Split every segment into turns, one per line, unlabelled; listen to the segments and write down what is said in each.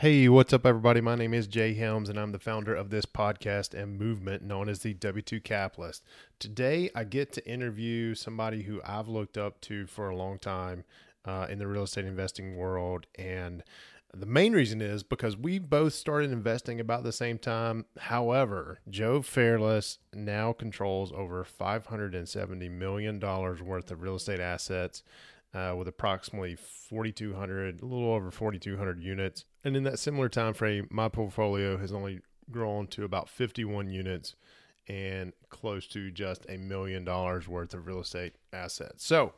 Hey, what's up, everybody? My name is Jay Helms, and I'm the founder of this podcast and movement known as the W2 Capitalist. Today, I get to interview somebody who I've looked up to for a long time uh, in the real estate investing world. And the main reason is because we both started investing about the same time. However, Joe Fairless now controls over $570 million worth of real estate assets uh, with approximately 4,200, a little over 4,200 units. And in that similar time frame, my portfolio has only grown to about 51 units and close to just a million dollars worth of real estate assets. So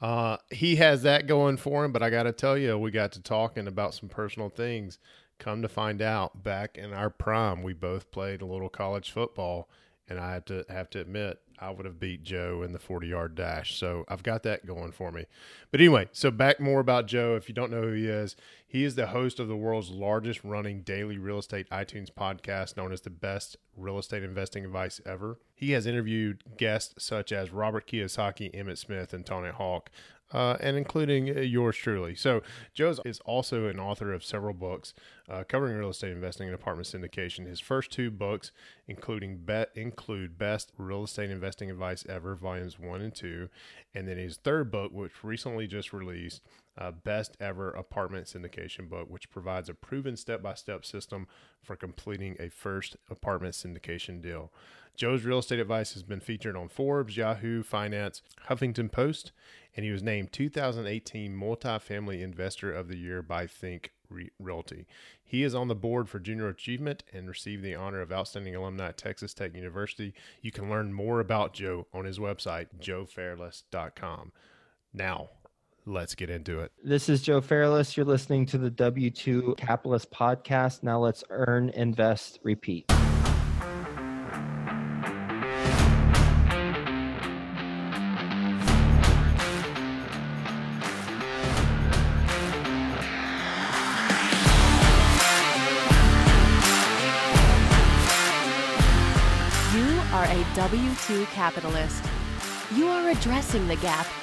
uh, he has that going for him, but I got to tell you, we got to talking about some personal things. Come to find out, back in our prime, we both played a little college football, and I have to have to admit, I would have beat Joe in the 40 yard dash. So I've got that going for me. But anyway, so back more about Joe. If you don't know who he is, he is the host of the world's largest running daily real estate iTunes podcast known as the best real estate investing advice ever. He has interviewed guests such as Robert Kiyosaki, Emmitt Smith, and Tony Hawk uh, and including yours truly. So, Joe is also an author of several books uh, covering real estate investing and apartment syndication. His first two books, including bet, include Best Real Estate Investing Advice Ever, volumes one and two, and then his third book, which recently just released, uh, Best Ever Apartment Syndication book, which provides a proven step-by-step system for completing a first apartment syndication deal. Joe's real estate advice has been featured on Forbes, Yahoo Finance, Huffington Post, and he was named 2018 Multifamily Investor of the Year by Think Realty. He is on the board for Junior Achievement and received the honor of Outstanding Alumni at Texas Tech University. You can learn more about Joe on his website, joefairless.com. Now, let's get into it.
This is Joe Fairless. You're listening to the W2 Capitalist Podcast. Now let's earn, invest, repeat.
You are a W2 capitalist. You are addressing the gap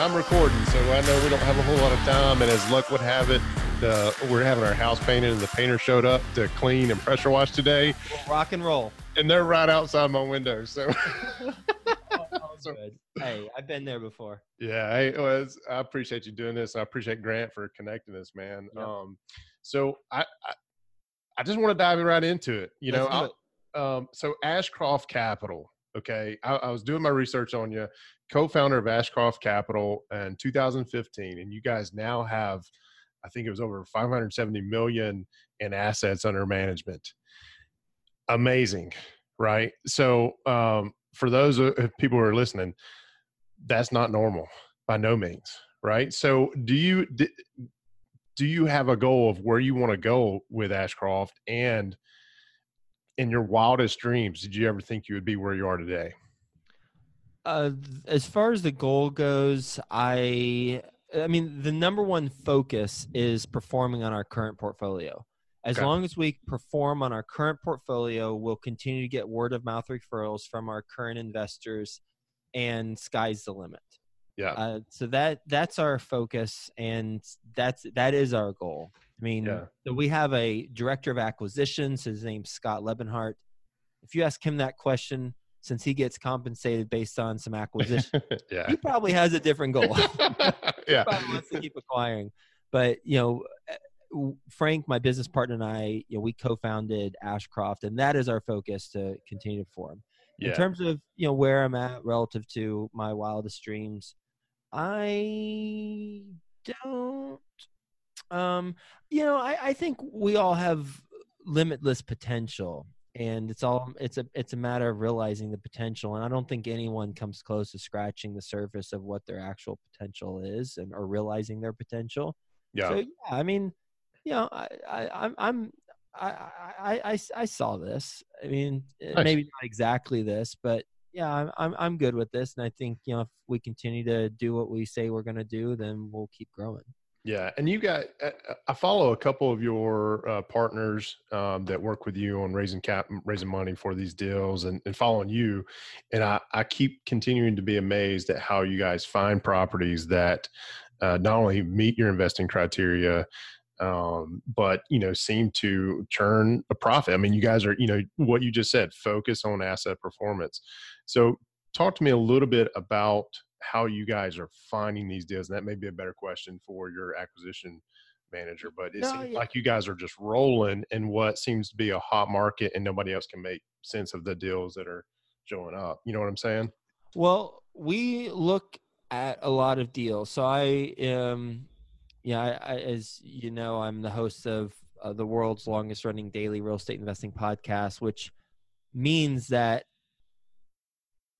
I'm recording, so I know we don't have a whole lot of time. And as luck would have it, uh, we're having our house painted, and the painter showed up to clean and pressure wash today.
Rock and roll.
And they're right outside my window. So,
so hey, I've been there before.
Yeah, hey, well, I appreciate you doing this. I appreciate Grant for connecting us, man. Yep. Um, so I, I, I just want to dive right into it. You Let's know, um, so Ashcroft Capital. Okay, I, I was doing my research on you co-founder of Ashcroft Capital in 2015, and you guys now have, I think it was over 570 million in assets under management. Amazing, right? So, um, for those people who are listening, that's not normal by no means, right? So, do you do you have a goal of where you want to go with Ashcroft? And in your wildest dreams, did you ever think you would be where you are today?
Uh, as far as the goal goes, I I mean the number one focus is performing on our current portfolio. As okay. long as we perform on our current portfolio, we'll continue to get word of mouth referrals from our current investors, and sky's the limit.
Yeah. Uh,
so that that's our focus, and that's that is our goal. I mean, yeah. so we have a director of acquisitions. His name's Scott Lebenhart. If you ask him that question, since he gets compensated based on some acquisition, yeah. he probably has a different goal.
yeah,
probably wants to keep acquiring. But you know, eh, Frank, my business partner, and I, you know, we co-founded Ashcroft, and that is our focus to continue to form. Yeah. In terms of you know where I'm at relative to my wildest dreams, I don't. Um, you know, I, I think we all have limitless potential and it's all it's a it's a matter of realizing the potential and i don't think anyone comes close to scratching the surface of what their actual potential is and or realizing their potential
yeah
so yeah i mean you know i, I i'm i'm I, I, I, I saw this. I mean, eh, nice. maybe not exactly this, but yeah, I'm, I'm, I'm good with this. And I think, you know, if we continue to do what we say we're going to do, then we'll keep growing.
Yeah, and you got I follow a couple of your uh, partners um, that work with you on raising cap, raising money for these deals, and, and following you, and I, I keep continuing to be amazed at how you guys find properties that uh, not only meet your investing criteria, um, but you know seem to churn a profit. I mean, you guys are you know what you just said, focus on asset performance. So, talk to me a little bit about how you guys are finding these deals. And that may be a better question for your acquisition manager, but it no, seems yeah. like you guys are just rolling in what seems to be a hot market and nobody else can make sense of the deals that are showing up. You know what I'm saying?
Well, we look at a lot of deals. So I am, yeah, I, I, as you know, I'm the host of uh, the world's longest running daily real estate investing podcast, which means that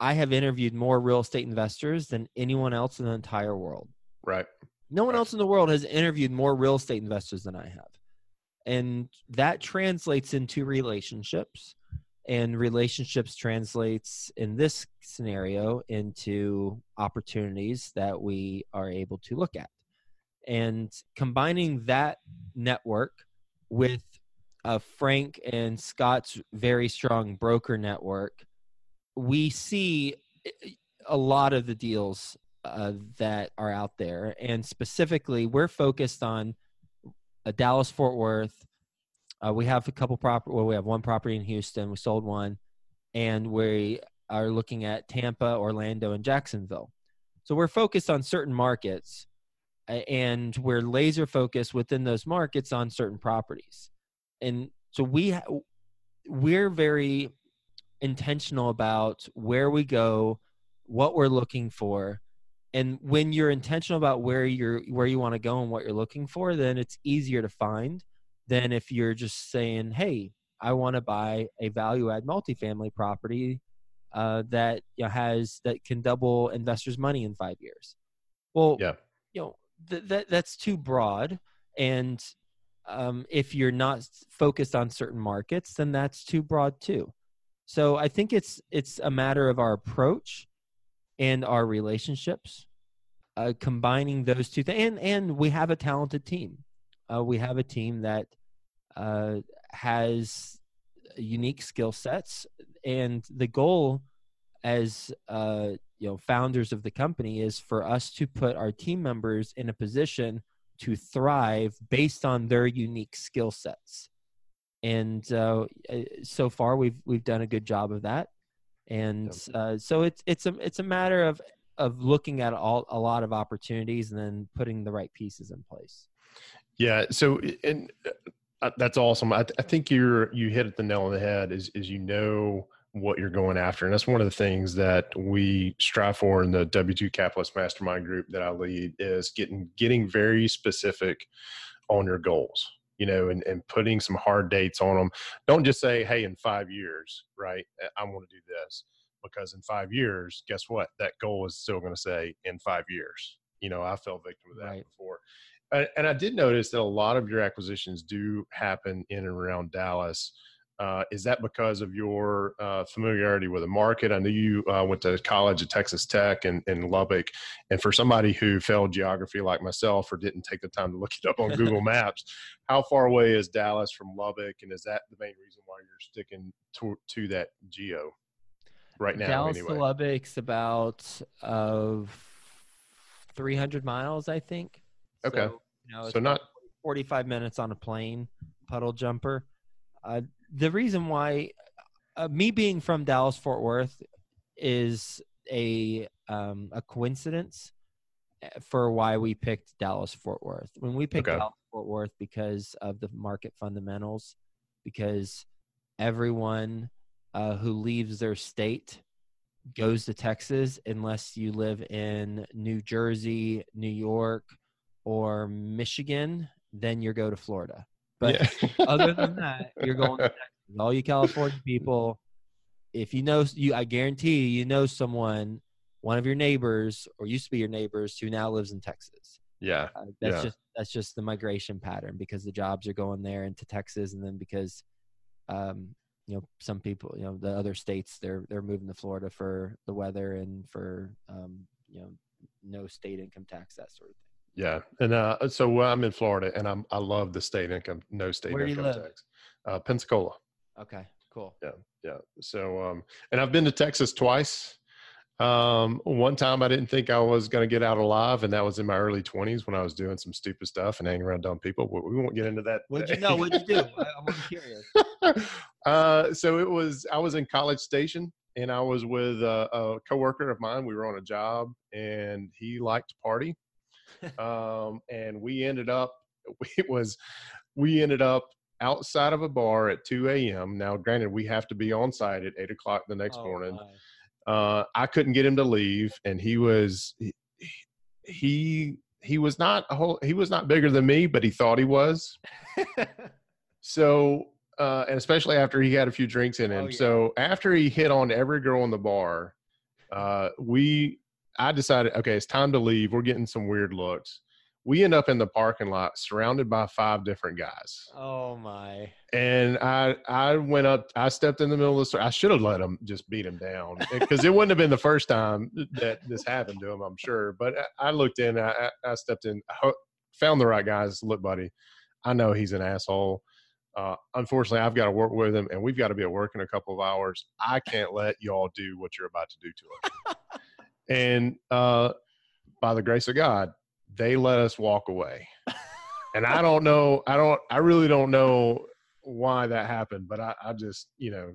I have interviewed more real estate investors than anyone else in the entire world.
Right.
No one
right.
else in the world has interviewed more real estate investors than I have. And that translates into relationships. And relationships translates in this scenario into opportunities that we are able to look at. And combining that network with uh, Frank and Scott's very strong broker network we see eh, a lot of the deals uh, that are out there, and specifically, we're focused on a Dallas Fort Worth. Uh, we have a couple property. Well, we have one property in Houston. We sold one, and we are looking at Tampa, Orlando, and Jacksonville. So we're focused on certain markets, and we're laser focused within those markets on certain properties. And so we ha- we're very intentional about where we go, what we're looking for. And when you're intentional about where you're where you want to go and what you're looking for, then it's easier to find than if you're just saying, "Hey, I want to buy a value add multifamily property uh, that you know, has that can double investors' money in five years." Well, yeah, you know th- that that's too broad, and um, if you're not focused on certain markets, then that's too broad too. So I think it's it's a matter of our approach and our relationships, uh, combining those two things. And and we have a talented team. Uh, we have a team that uh, has unique skill sets, and the goal as uh, you know founders of the company is for us to put our team members in a position to thrive based on their unique skill sets and uh, eh, so far we've we've done a good job of that. And uh, so it's it's a it's a matter of of looking at all a lot of opportunities and then putting the right pieces in place.
Yeah. So and uh, that's awesome. I, I think you're you hit it the nail on the head. Is is you know what you're going after. And that's one of the things that we strive for in the W2 Capitalist Mastermind group that I lead is getting getting very specific on your goals you know, and, and putting some hard dates on them. Don't just say, hey, in five years, right, I want to do this. Because in five years, guess what? That goal is still going to say in five years. You know, I fell victim of that right. before. And I did notice that a lot of your acquisitions do happen in and around Dallas. Uh, is that because of your uh, familiarity with the market? I know you uh, went to college at Texas Tech and in Lubbock, and for somebody who failed geography like myself or didn't take the time to look it up on Google Maps, how far away is Dallas from Lubbock, and is that the main reason why you're sticking to, to that geo right now?
Dallas
anyway?
to Lubbock's about of uh, 300 miles, I think.
Okay, so, you know, so not
45 minutes on a plane, puddle jumper. Uh, the reason why uh, me being from Dallas Fort Worth is a um, a coincidence eh, for why we picked Dallas Fort Worth. When we picked okay. Dallas Fort Worth because of the market fundamentals, because everyone uh, who leaves their state goes to Texas unless you live in New Jersey, New York, or Michigan, then you go to Florida. But yeah. other than that, you're going to Texas. All you California people, if you know you, I guarantee you, know someone, one of your neighbors or used to be your neighbors who now lives in Texas.
Yeah.
Uh, that's
Yeah.
just that's just the migration pattern because the jobs are going there into Texas, and then because um, you know some people, you know, the other states they're they're moving to Florida for the weather and for um, you know no state income tax that sort of thing.
Yeah, and uh, so well, I'm in Florida, and I'm I love the state income, no state
Where
income tax. Uh, Pensacola.
Okay, cool.
Yeah. Yeah. So, um, and I've been to Texas twice. Um, one time I didn't think I was going to get out alive, and that was in my early 20s when I was doing some stupid stuff and hanging around dumb people. But we won't get into that.
What'd you know? What'd you do? I'm curious.
uh, so it was I was in College Station, and I was with a, a coworker of mine. We were on a job, and he liked to party. Um, and we ended up it was we ended up outside of a bar at 2 a.m. Now, granted, we have to be on site at eight o'clock the next
Oh,
morning. Uh, I couldn't get him to leave, and he was he he, he was not a whole he was not bigger than me, but he thought he was. So, uh, and especially after he had a few drinks in him.
Oh, yeah.
So after he hit on every girl in the bar, uh, we, I decided, okay, it's time to leave. We're getting some weird looks. We end up in the parking lot surrounded by five different guys.
Oh my.
And I, I went up, I stepped in the middle of the store. I should have let him just beat him down because it wouldn't have been the first time that this happened to him, I'm sure. But I, I looked in, I, I- stepped in, I found the right guys. Look, buddy, I know he's an asshole. Uh, unfortunately, I've got to work with him, and we've got to be at work in a couple of hours. I can't let y'all do what you're about to do to him. and uh, by the grace of God, they let us walk away. And I don't know, I don't, I really don't know why that happened, but I, I just, you know,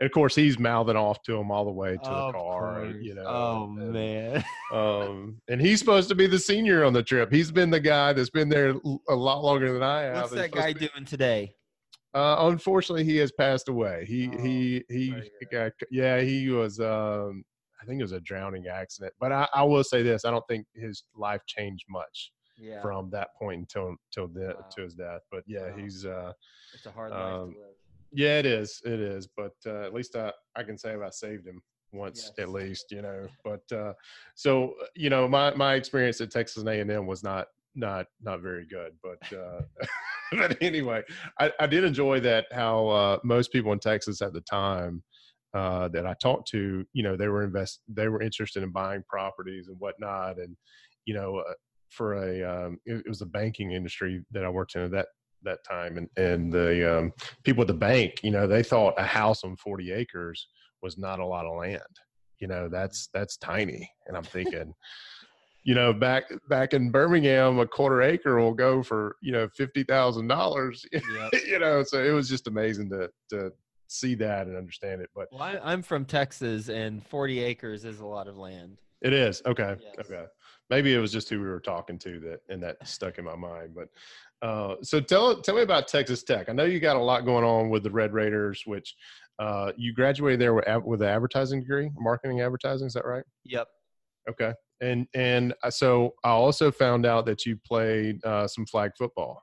and of course he's mouthing off to him all the way to
Of
the car, and, you know.
Oh
and-
man.
um, and he's supposed to be the senior on the trip. He's been the guy that's been there a lot longer than I have.
What's that guy doing today?
Uh, unfortunately, he has passed away. He
Oh,
he he got yeah. He was um, I think it was a drowning accident. But I, I will say this: I don't think his life changed much
Yeah.
from that point until till the,
Wow.
to his death. But yeah,
Wow.
he's uh,
it's a hard life
um,
to live.
yeah, it is. It is. But uh, at least I, I can say I saved him once
Yes.
at least, you know. But uh, so you know, my my experience at Texas A and M was not not not very good. But uh, but anyway, I, I did enjoy that how uh, most people in Texas at the time. Uh, that I talked to, you know, they were invest, they were interested in buying properties and whatnot, and you know, uh, for a, um, it, it was the banking industry that I worked in at that that time, and and the um, people at the bank, you know, they thought a house on 40 acres was not a lot of land. You know, that's that's tiny. And I'm thinking, you know, back back in Birmingham, a quarter acre will go for, you know, fifty thousand dollars.
Yep.
you know, so it was just amazing to to see that and understand it. But
Well, I, I'm from Texas, and 40 acres is a lot of land.
it is. Okay.
Yes.
Okay. Maybe it was just who we were talking to that and that stuck in my mind. But uh, so tell tell me about Texas Tech. I know you got a lot going on with the Red Raiders, which uh, you graduated there with, with an advertising degree, marketing advertising. Is that right?
Yep.
Okay. And and uh, so I also found out that you played uh, some flag football.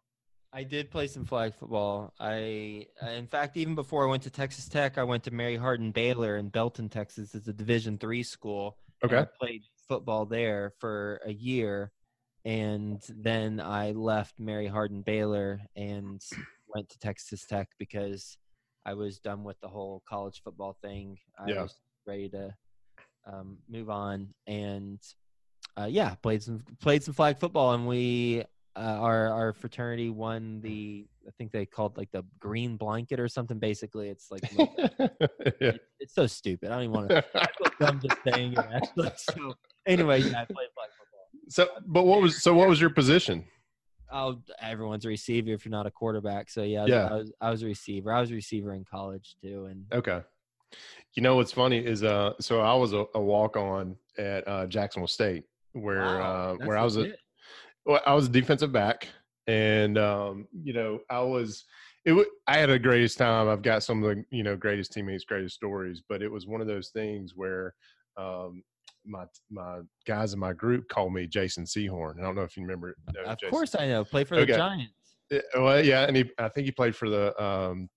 I did play some flag football. I, in fact, even before I went to Texas Tech, I went to Mary Hardin Baylor in Belton, Texas. It's a Division three school.
Okay.
I played football there for a year, and then I left Mary Hardin Baylor and went to Texas Tech because I was done with the whole college football thing. I
Yeah.
was ready to um, move on, and uh, yeah, played some played some flag football, and we uh, our our fraternity won the I think they called like the green blanket or something. Basically, it's like
yeah.
it- it's so stupid. I don't even want to. I feel dumb just saying it. Actually, so anyway, yeah, I played flag football.
so, but what was so? What was your position?
Oh, everyone's a receiver if you're not a quarterback. So yeah, I was-
Yeah.
I was I was a receiver. I was a receiver in college too, and
Okay. You know what's funny is uh so I was a, a walk on at uh, Jacksonville State where
Wow,
uh, where I was a. well, I was a defensive back and um you know I was it w- I had a greatest time. I've got some of the you know greatest teammates, greatest stories, but it was one of those things where um my my guys in my group called me Jason Sehorn. I don't know if you remember. know
Of
Jason.
course, I know. Play for the Giants.
Yeah, well, yeah, and he, I think he played for the um,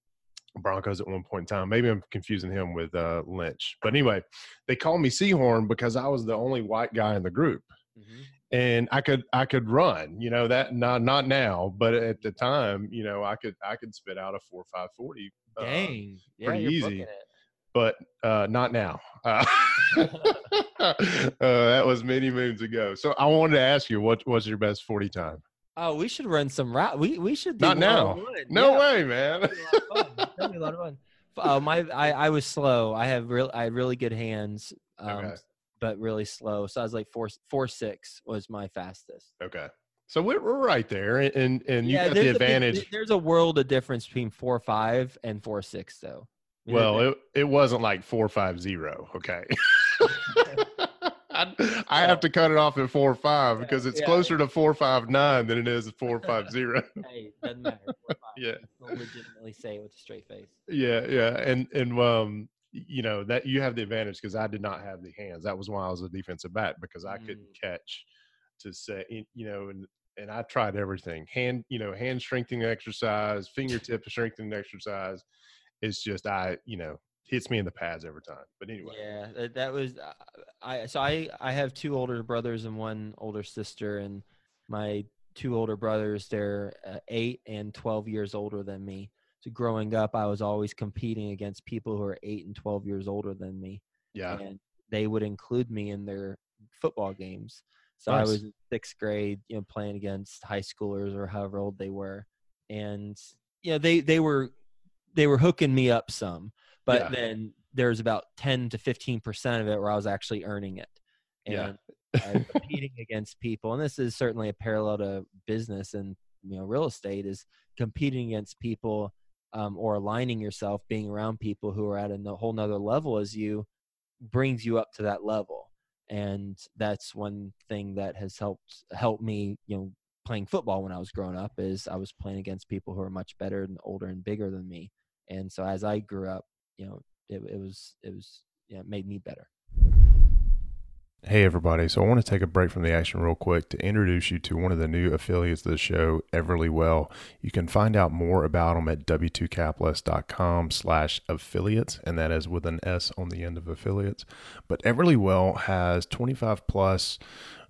Broncos at one point in time. Maybe I'm confusing him with uh, Lynch, but anyway, they called me Sehorn because I was the only white guy in the group,
Mhm.
And I could I could run. You know that not not now, but at the time, you know, I could I could spit out a four five forty.
Uh, Dang,
yeah, pretty easy. But uh, not now. Uh, uh, that was many moons ago. So I wanted to ask you, what was your best forty time?
Oh, we should run some route. We we should
not now. No yeah. way, man.
That'd be a lot of fun. Uh, my I, I was slow. I have real I had really good hands. Um, okay but really slow. So I was like four four six was my fastest.
Okay. So we're, we're right there, and and you yeah, got the advantage.
A, there's a world of difference between four five and four six, though.
well, it it wasn't like four five zero. Okay. I, I have to cut it off at four five because it's yeah, closer to four five nine than it is four five zero.
hey, doesn't matter. Four, five. Yeah, legitimately say it with a straight face.
Yeah, yeah, and and um, you know that you have the advantage because I did not have the hands. That was why I was a defensive back because I mm. couldn't catch to say you know and and I tried everything hand you know hand strengthening exercise, fingertip strengthening exercise. It's just I you know hits me in the pads every time. But anyway,
yeah, that, that was uh, I. So I I have two older brothers and one older sister, and my two older brothers they're uh, eight and twelve years older than me so growing up, I was always competing against people who are eight and 12 years older than me.
Yeah.
And they would include me in their football games. So nice. I was in sixth grade, you know, playing against high schoolers or however old they were. And, you know, they, they were, they were hooking me up some, but yeah. then there's about 10 to 15% of it where I was actually earning it. And yeah. competing against people. And this is certainly a parallel to business and, you know, real estate is competing against people um, or aligning yourself, being around people who are at a whole nother level as you brings you up to that level. And that's one thing that has helped help me, you know, playing football when I was growing up is I was playing against people who are much better and older and bigger than me. And so as I grew up, you know, it, it was it was you know, it made me better.
Hey, everybody. So, I want to take a break from the action real quick to introduce you to one of the new affiliates of the show, Everlywell. You can find out more about them at w2capitalist.com slash affiliates, and that is with an S on the end of affiliates. But Everlywell has 25 plus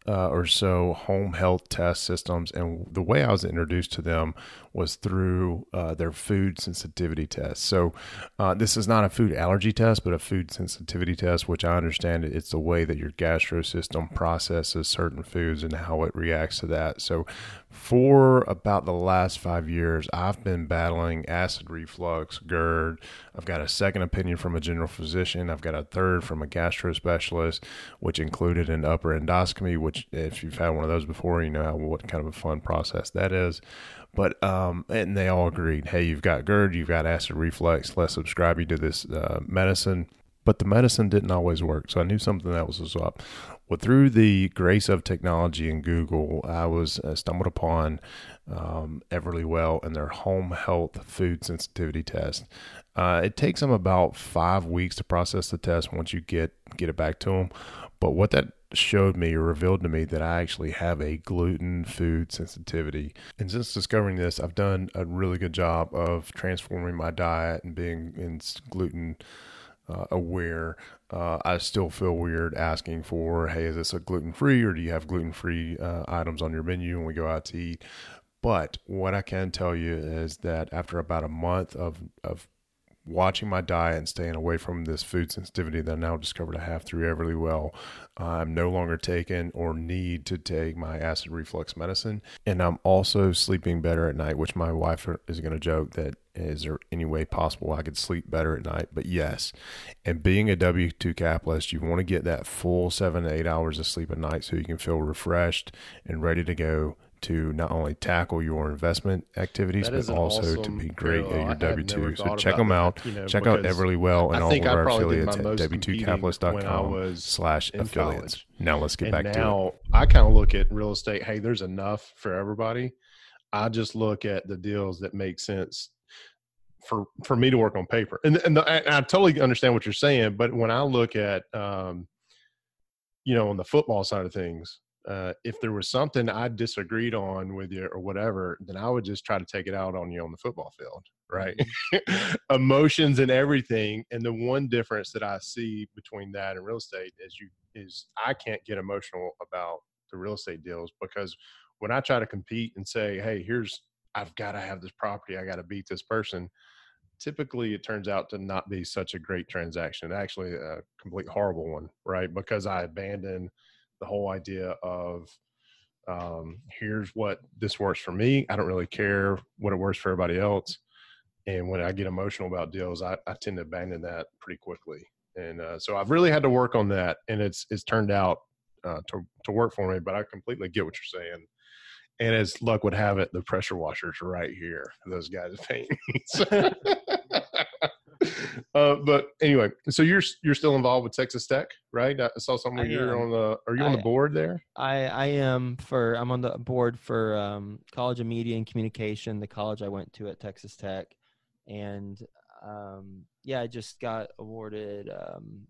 uh, or so home health test systems. And the way I was introduced to them was through uh, their food sensitivity test. So uh, this is not a food allergy test, but a food sensitivity test, which I understand it's the way that your gastro system processes certain foods and how it reacts to that. So for about the last five years, I've been battling acid reflux, GERD. I've got a second opinion from a general physician. I've got a third from a gastro specialist, which included an upper endoscopy, which, if you've had one of those before, you know how, what kind of a fun process that is. But um, and they all agreed, hey, you've got GERD, you've got acid reflux. Let's subscribe you to this uh, medicine. But the medicine didn't always work, so I knew something else was up. Well, through the grace of technology and Google, I was uh, stumbled upon um, Everlywell and their home health food sensitivity test. Uh, it takes them about five weeks to process the test once you get get it back to them. But what that showed me or revealed to me that I actually have a gluten food sensitivity. And since discovering this, I've done a really good job of transforming my diet and being in gluten uh, aware. Uh, I still feel weird asking for, hey, is this a gluten free or do you have gluten free uh, items on your menu when we go out to eat? But what I can tell you is that after about a month of, of watching my diet and staying away from this food sensitivity that I now discovered I have through Everlywell, I'm no longer taking or need to take my acid reflux medicine. And I'm also sleeping better at night, which my wife is going to joke that is there any way possible I could sleep better at night? But yes. And being a W 2 capitalist, you want to get that full seven to eight hours of sleep at night so you can feel refreshed and ready to go to not only tackle your investment activities, but also awesome to be great at your W two. So check them out. You know, check out Everlywell and all of our affiliates at w2capitalist.com slash affiliates. Now let's get and back now, to it. Now I kind of look at real estate. Hey, there's enough for everybody. I just look at the deals that make sense for for me to work on paper. And and, the, and I totally understand what you're saying, but when I look at um, you know, on the football side of things, uh, if there was something I disagreed on with you or whatever, then I would just try to take it out on you on the football field, right? Mm-hmm. Emotions and everything. And the one difference that I see between that and real estate is you is I can't get emotional about the real estate deals because when I try to compete and say, hey, here's I've got to have this property, I got to beat this person. Typically, it turns out to not be such a great transaction. Actually, a complete horrible one, right? Because I abandon the whole idea of um, here's what this works for me. I don't really care what it works for everybody else. And when I get emotional about deals, I, I tend to abandon that pretty quickly. And uh, so I've really had to work on that, and it's it's turned out uh, to to work for me. But I completely get what you're saying. And as luck would have it, the pressure washers are right here. Those guys paint. uh, but anyway, so you're you're still involved with Texas Tech, right? I saw something you're on the. Are you on
I,
the board there?
I I am for. I'm on the board for um, College of Media and Communication, the college I went to at Texas Tech, and um, yeah, I just got awarded um,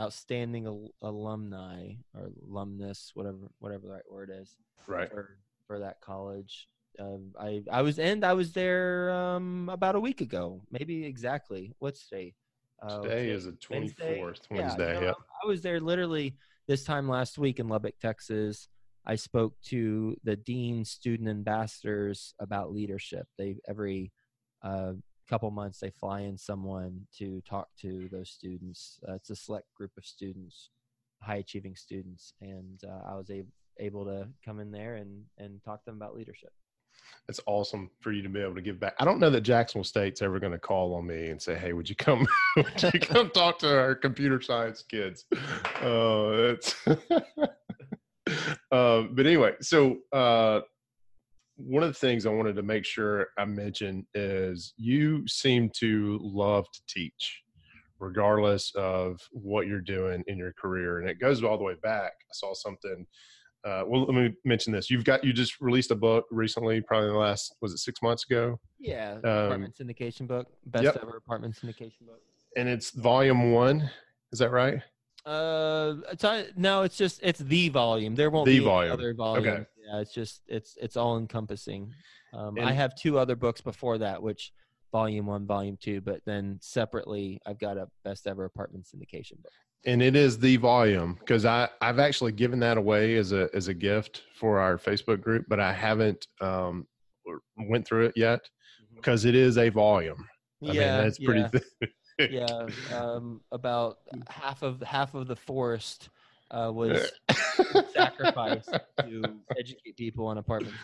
outstanding al- alumni or alumnus, whatever whatever the right word is,
right
for for that college. Uh, I I was and I was there um, about a week ago, maybe exactly. What's today?
Uh, today is the twenty fourth Wednesday.
Yeah,
yep.
I was there literally this time last week in Lubbock, Texas. I spoke to the dean student ambassadors about leadership. They every uh, couple months they fly in someone to talk to those students. Uh, it's a select group of students, high achieving students, and uh, I was able able to come in there and and talk to them about leadership.
It's awesome for you to be able to give back. I don't know that Jacksonville State's ever going to call on me and say, "Hey, would you come? would you come talk to our computer science kids?" Uh, uh, but anyway, so uh, one of the things I wanted to make sure I mention is you seem to love to teach, regardless of what you're doing in your career, and it goes all the way back. I saw something uh, well, let me mention this. You've got you just released a book recently, probably the last was it six months ago?
Yeah, um, apartment syndication book, best yep. ever apartment syndication book,
and it's volume one. Is that right?
Uh, it's not, no, it's just it's the volume. There won't
the
be
volume.
other volume.
Okay.
Yeah, it's just it's it's all encompassing. Um, I have two other books before that, which volume one, volume two, but then separately, I've got a best ever apartment syndication book
and it is the volume because I I've actually given that away as a as a gift for our Facebook group, but I haven't um, went through it yet because mm-hmm. it is a volume. I
yeah,
mean, that's pretty.
Yeah, yeah um, about half of half of the forest uh, was sacrificed to educate people on apartments.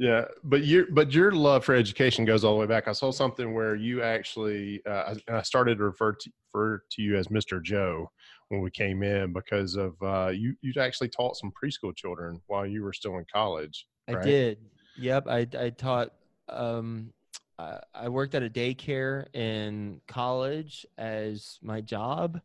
Yeah, but your but your love for education goes all the way back. I saw something where you actually, uh, I, I started to refer to refer to you as Mr. Joe when we came in because of uh, you. You actually taught some preschool children while you were still in college.
Right? I did. Yep, I I taught. Um, I, I worked at a daycare in college as my job,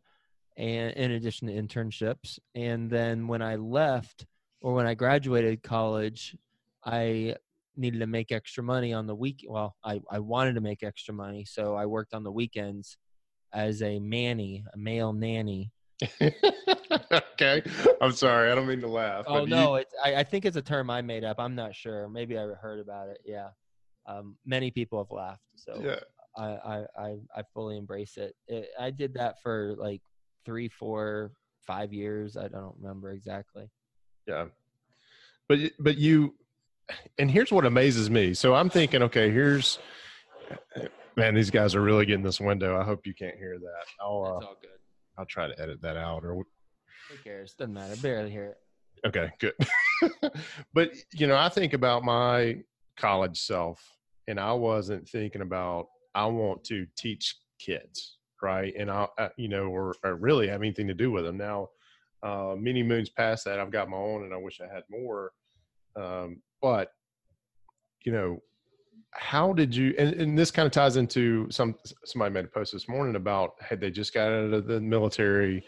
and in addition to internships. And then when I left, or when I graduated college, I needed to make extra money on the week. Well, I, I wanted to make extra money, so I worked on the weekends as a manny, a male nanny.
okay, I'm sorry, I don't mean to laugh.
Oh no, you... it's I, I, think it's a term I made up. I'm not sure. Maybe I heard about it. Yeah, um, many people have laughed. So
yeah.
I, I I fully embrace it. it. I did that for like three, four, five years. I don't remember exactly.
Yeah, but but you and here's what amazes me. So I'm thinking, okay, here's man, these guys are really getting this window. I hope you can't hear that.
I'll, uh, all good.
I'll try to edit that out. Or
who cares? Doesn't matter. Barely hear it.
Okay, good. but you know, I think about my college self, and I wasn't thinking about I want to teach kids, right? And I, you know, or, or really have anything to do with them. Now, uh, many moons past that, I've got my own, and I wish I had more. Um, but you know how did you and, and this kind of ties into some somebody made a post this morning about had they just got out of the military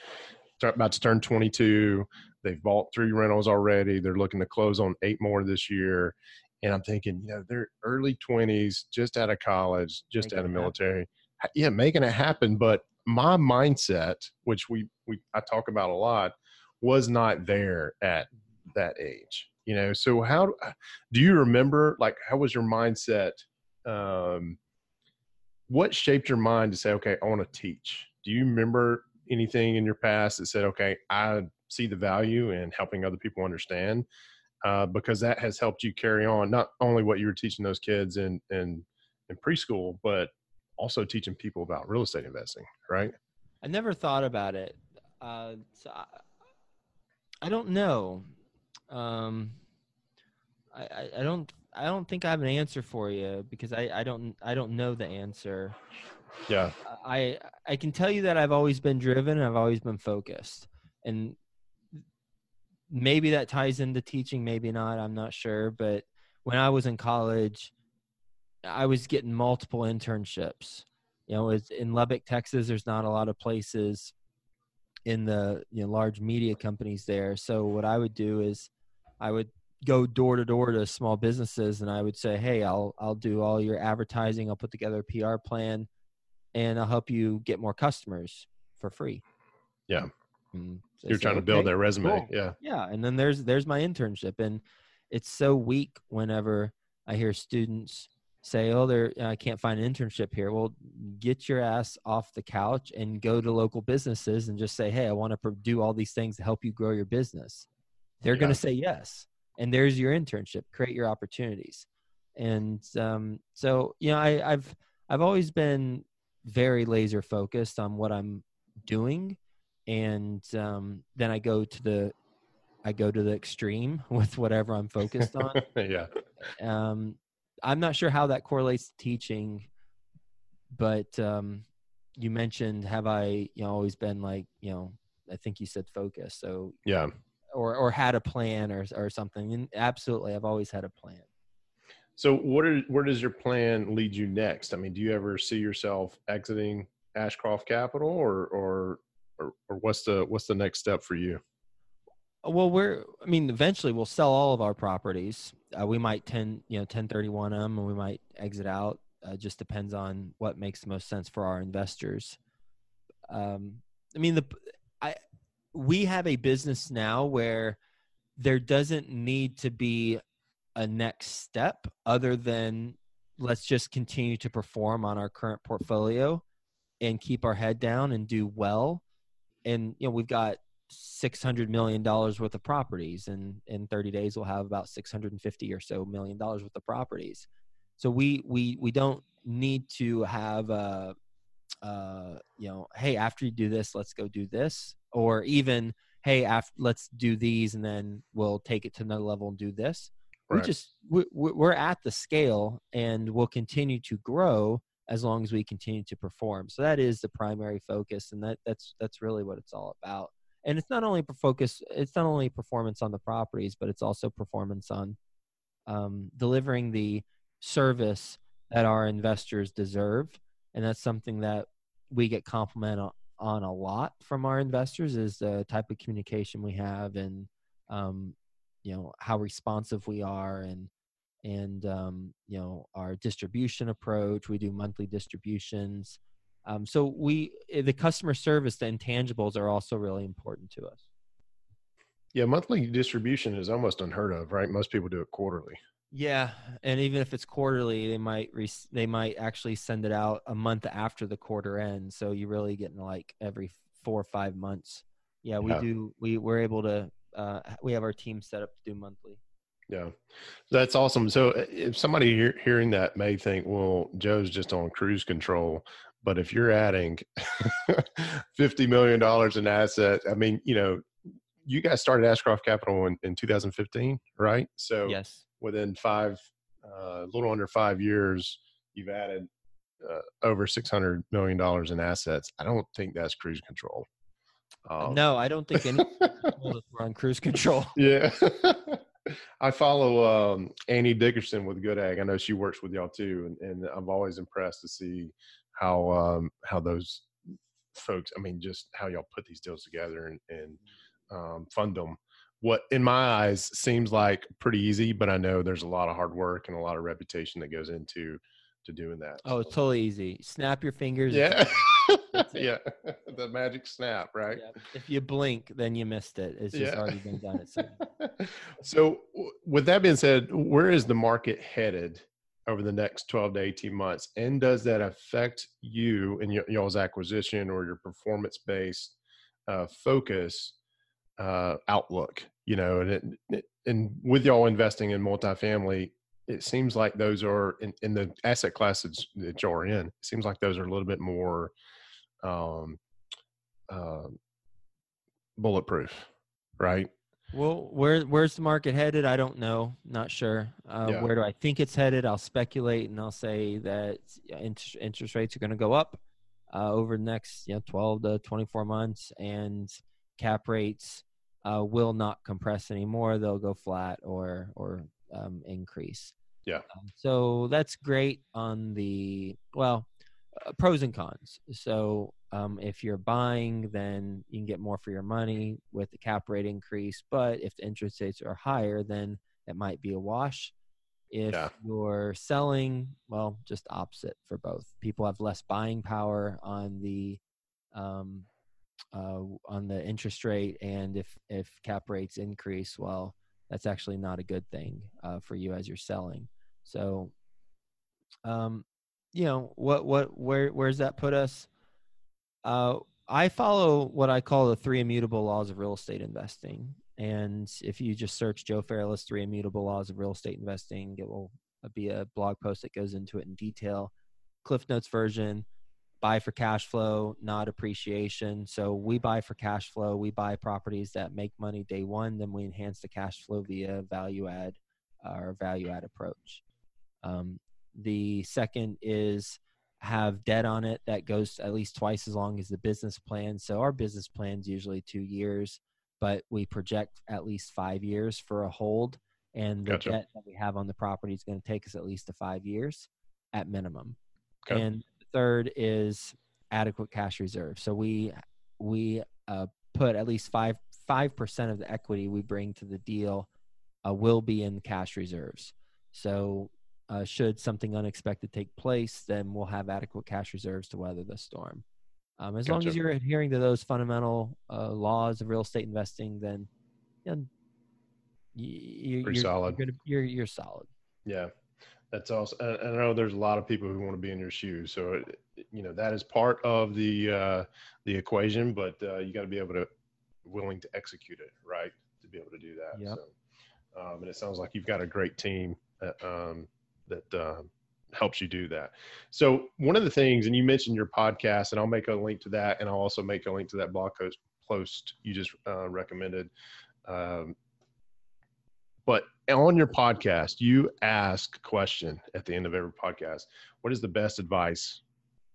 about to turn 22 they've bought three rentals already they're looking to close on eight more this year and i'm thinking you know they're early 20s just out of college just out of military yeah making it happen but my mindset which we we i talk about a lot was not there at that age you know so how uh, do you remember like how was your mindset um what shaped your mind to say okay i want to teach do you remember anything in your past that said okay i see the value in helping other people understand uh, because that has helped you carry on not only what you were teaching those kids in in, in preschool, but also teaching people about real estate investing, right?
I never thought about it. Uh, so I, I don't know. Um, I, I, I don't I don't think I have an answer for you because I, I don't I don't know the answer.
Yeah.
I I can tell you that I've always been driven. And I've always been focused, and maybe that ties into teaching. Maybe not. I'm not sure. But when I was in college, I was getting multiple internships. You know, it's in Lubbock, Texas. There's not a lot of places in the you know large media companies there. So what I would do is I would go door to door to small businesses and I would say, "Hey, I'll I'll do all your advertising. I'll put together a PR plan and I'll help you get more customers for free."
Yeah. And You're trying to build okay, that resume. Cool. Yeah.
Yeah, and then there's there's my internship and it's so weak whenever I hear students say, "Oh, there I can't find an internship here." Well, get your ass off the couch and go to local businesses and just say, "Hey, I want to do all these things to help you grow your business." They're yeah. going to say yes, and there's your internship. Create your opportunities, and um, so you know, I, I've I've always been very laser focused on what I'm doing, and um, then I go to the I go to the extreme with whatever I'm focused on.
yeah.
Um, I'm not sure how that correlates to teaching, but um, you mentioned have I you know always been like you know I think you said focus so
yeah
or or had a plan or or something and absolutely I've always had a plan.
So what are where does your plan lead you next? I mean, do you ever see yourself exiting Ashcroft Capital or or or, or what's the what's the next step for you?
Well, we're I mean, eventually we'll sell all of our properties uh, we might 10 you know 1031 them and we might exit out uh, just depends on what makes the most sense for our investors um, i mean the i we have a business now where there doesn't need to be a next step other than let's just continue to perform on our current portfolio and keep our head down and do well and you know we've got six hundred million dollars worth of properties, and in thirty days we'll have about six hundred and fifty or so million dollars worth of properties. So we we we don't need to have a, uh, you know, hey, after you do this, let's go do this, or even hey, after let's do these, and then we'll take it to another level and do this. Right. We just we, we're at the scale, and we'll continue to grow as long as we continue to perform. So that is the primary focus, and that that's that's really what it's all about and it's not only focus it's not only performance on the properties but it's also performance on um, delivering the service that our investors deserve and that's something that we get compliment on a lot from our investors is the type of communication we have and um, you know how responsive we are and and um, you know our distribution approach we do monthly distributions um, so we eh, the customer service, the intangibles are also really important to us.
Yeah, monthly distribution is almost unheard of, right? Most people do it quarterly.
Yeah, and even if it's quarterly, they might re- they might actually send it out a month after the quarter ends. So you're really getting like every four or five months. Yeah, we yeah. do. We we're able to. Uh, we have our team set up to do monthly.
Yeah, that's awesome. So if somebody hear, hearing that may think, well, Joe's just on cruise control. But if you're adding fifty million dollars in assets, I mean, you know, you guys started Ashcroft Capital in, in 2015, right? So
yes,
within five, uh, a little under five years, you've added uh, over six hundred million dollars in assets. I don't think that's cruise control.
Um, no, I don't think any we're on cruise control.
Yeah. I follow um, Annie Dickerson with Goodegg. I know she works with y'all too, and, and I'm always impressed to see how um, how those folks. I mean, just how y'all put these deals together and, and um, fund them. What in my eyes seems like pretty easy, but I know there's a lot of hard work and a lot of reputation that goes into to doing that.
Oh, it's totally easy. Snap your fingers.
Yeah. yeah. the magic snap, right? Yeah.
If you blink, then you missed it. It's just yeah. already been done.
so, with that being said, where is the market headed over the next 12 to 18 months? And does that affect you and y'all's acquisition or your performance based uh, focus uh, outlook, you know, and it, and with y'all investing in multifamily, it seems like those are in, in the asset classes that you're in. It seems like those are a little bit more um, uh, bulletproof, right?
Well, where where's the market headed? I don't know. Not sure. Uh,
Yeah.
Where do I think it's headed? I'll speculate and I'll say that interest, interest rates are going to go up uh, over the next you know 12 to 24 months, and cap rates uh, will not compress anymore. They'll go flat or or um, increase.
Yeah.
Um, so that's great on the well uh, pros and cons. So um, if you're buying, then you can get more for your money with the cap rate increase. But if the interest rates are higher, then it might be a wash. If
Yeah.
you're selling, well, just opposite for both. People have less buying power on the um, uh, on the interest rate, and if if cap rates increase, well, that's actually not a good thing uh, for you as you're selling. So, um, you know, what what where where's that put us? Uh, I follow what I call the three immutable laws of real estate investing. And if you just search Joe Fairless three immutable laws of real estate investing, it will be a blog post that goes into it in detail. Cliff Notes version, buy for cash flow, not appreciation. So we buy for cash flow. We buy properties that make money day one, then we enhance the cash flow via value add uh, or value add approach. Um, the second is have debt on it that goes at least twice as long as the business plan. So our business plan is usually two years, but we project at least five years for a hold. And the
Gotcha.
debt that we have on the property is going to take us at least to five years at minimum.
Okay.
And third is adequate cash reserve. So we we uh, put at least five five percent of the equity we bring to the deal uh, will be in cash reserves. So uh, should something unexpected take place, then we'll have adequate cash reserves to weather the storm. Um, as long as you're adhering to those fundamental uh, laws of real estate investing, then you know, you,
Pretty
you're,
solid.
You're, gonna- you're you're solid.
Yeah, that's also. I know there's a lot of people who want to be in your shoes, so it, you know that is part of the uh, the equation. But uh, you got to be able to willing to execute it, right? To be able to do that.
Yep.
So, um, and it sounds like you've got a great team that um, that uh, helps you do that. So one of the things, and you mentioned your podcast, and I'll make a link to that, and I'll also make a link to that blog post post you just uh, recommended. Um, but on your podcast, you ask question at the end of every podcast. What is the best advice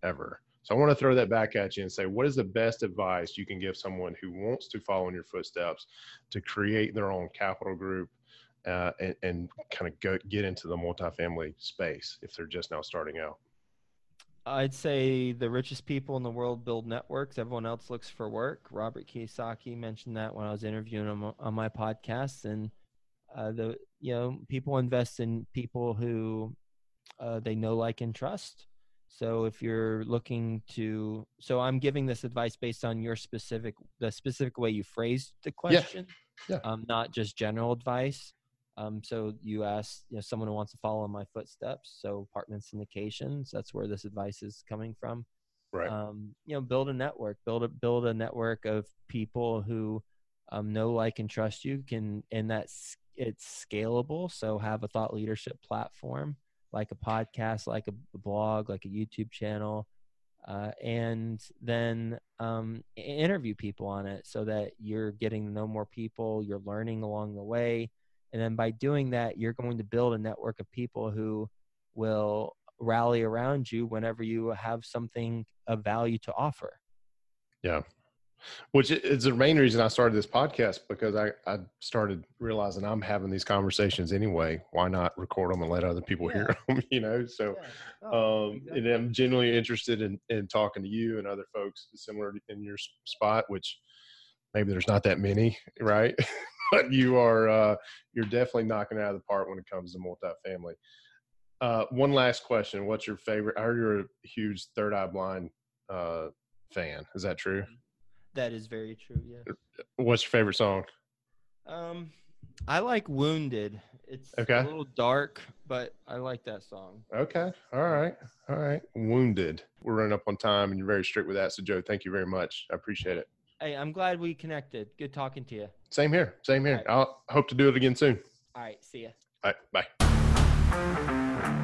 ever? So I want to throw that back at you and say, what is the best advice you can give someone who wants to follow in your footsteps to create their own capital group uh, and, and kind of go get into the multifamily space if they're just now starting out?
I'd say the richest people in the world build networks. Everyone else looks for work. Robert Kiyosaki mentioned that when I was interviewing him on my podcast, and uh, the you know people invest in people who uh, they know, like, and trust. So if you're looking to, so I'm giving this advice based on your specific, the specific way you phrased the question,
yeah. Yeah.
Um, not just general advice. Um, so you asked, you know, someone who wants to follow in my footsteps. So apartment syndications, that's where this advice is coming from.
Right.
Um, you know, build a network, build a build a network of people who um, know, like, and trust you. Can and that's it's scalable. So have a thought leadership platform like a podcast, like a, blog, like a YouTube channel, uh, and then um, interview people on it so that you're getting to know more people, you're learning along the way, and then by doing that, you're going to build a network of people who will rally around you whenever you have something of value to offer.
Which is the main reason I started this podcast because I, I started realizing I'm having these conversations anyway. Why not record them and let other people hear them? You know, so um, and I'm genuinely interested in, in talking to you and other folks similar in your spot, which maybe there's not that many, right? but you are uh, you're definitely knocking it out of the park when it comes to multifamily. Uh, one last question: What's your favorite? I heard you're a huge Third Eye Blind uh, fan. Is that true?
That is very true. Yeah.
What's your favorite song?
Um, I like Wounded. It's
Okay.
a little dark, but I like that song.
Okay. All right. All right. Wounded. We're running up on time and you're very strict with that. So, Joe, thank you very much. I appreciate it.
Hey, I'm glad we connected. Good talking to you.
Same here. Same here.
Right.
I'll hope to do it again soon.
All right. See ya.
All right. Bye.